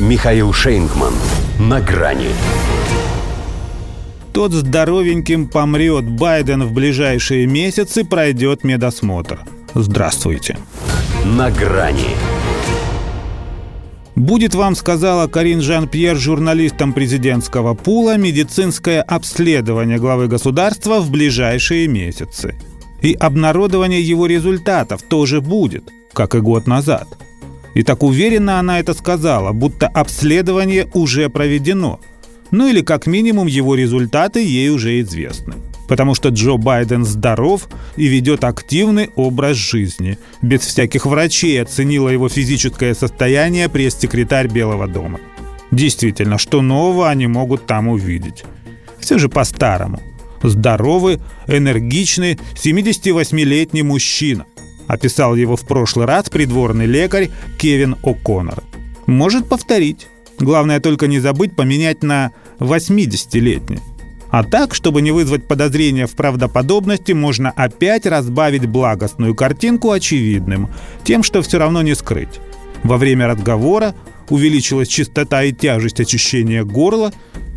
Михаил Шейнгман. На грани. Тот здоровеньким помрет. Байден в ближайшие месяцы пройдет медосмотр. Здравствуйте. На грани. Будет вам, сказала Карин Жан-Пьер журналистам президентского пула, медицинское обследование главы государства в ближайшие месяцы. И обнародование его результатов тоже будет, как и год назад. И так уверенно она это сказала, будто обследование уже проведено. Ну или как минимум его результаты ей уже известны. Потому что Джо Байден здоров и ведет активный образ жизни. Без всяких врачей оценила его физическое состояние пресс-секретарь Белого дома. Действительно, что нового они могут там увидеть? Все же по-старому – здоровый, энергичный 78-летний мужчина. Описал его в прошлый раз придворный лекарь Кевин О'Коннор. Может повторить. Главное только не забыть поменять на 80-летний. А так, чтобы не вызвать подозрения в правдоподобности, можно опять разбавить благостную картинку очевидным, тем, что все равно не скрыть. Во время разговора увеличилась частота и тяжесть очищения горла,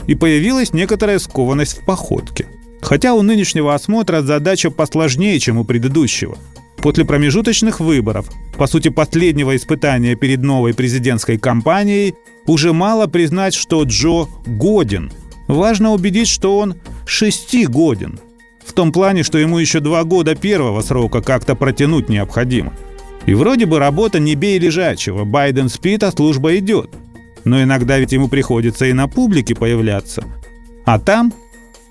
и появилась некоторая скованность в походке – Хотя у нынешнего осмотра задача посложнее, чем у предыдущего. После промежуточных выборов, по сути последнего испытания перед новой президентской кампанией, уже мало признать, что Джо годен. Важно убедить, что он шести годен. В том плане, что ему еще два года первого срока как-то протянуть необходимо. И вроде бы работа не бей лежачего, Байден спит, а служба идет. Но иногда ведь ему приходится и на публике появляться. А там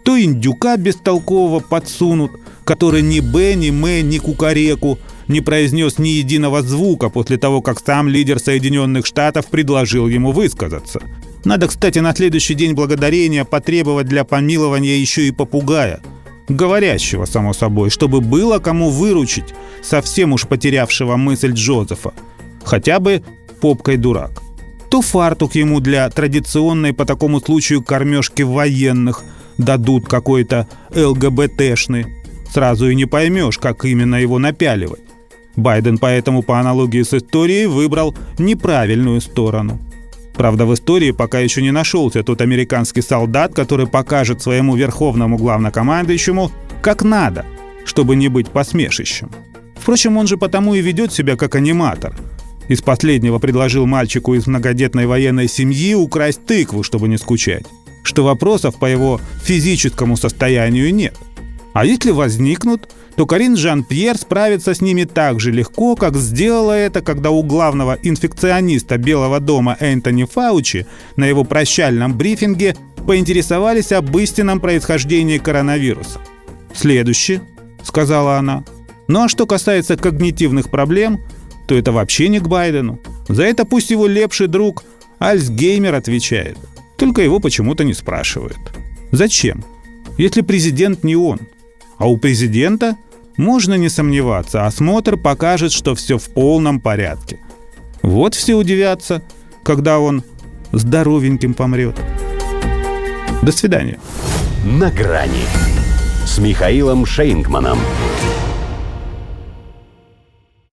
то индюка бестолкового подсунут, который ни Б, ни М, ни Кукареку не произнес ни единого звука после того, как сам лидер Соединенных Штатов предложил ему высказаться. Надо, кстати, на следующий день благодарения потребовать для помилования еще и попугая. Говорящего, само собой, чтобы было кому выручить совсем уж потерявшего мысль Джозефа. Хотя бы попкой дурак. То фартук ему для традиционной по такому случаю кормежки военных – дадут какой-то ЛГБТшный. Сразу и не поймешь, как именно его напяливать. Байден поэтому по аналогии с историей выбрал неправильную сторону. Правда, в истории пока еще не нашелся тот американский солдат, который покажет своему верховному главнокомандующему, как надо, чтобы не быть посмешищем. Впрочем, он же потому и ведет себя как аниматор. Из последнего предложил мальчику из многодетной военной семьи украсть тыкву, чтобы не скучать что вопросов по его физическому состоянию нет. А если возникнут, то Карин Жан-Пьер справится с ними так же легко, как сделала это, когда у главного инфекциониста Белого дома Энтони Фаучи на его прощальном брифинге поинтересовались об истинном происхождении коронавируса. «Следующий», — сказала она. Ну а что касается когнитивных проблем, то это вообще не к Байдену. За это пусть его лепший друг Альцгеймер отвечает — только его почему-то не спрашивают. Зачем? Если президент не он. А у президента можно не сомневаться, осмотр покажет, что все в полном порядке. Вот все удивятся, когда он здоровеньким помрет. До свидания. На грани с Михаилом Шейнгманом.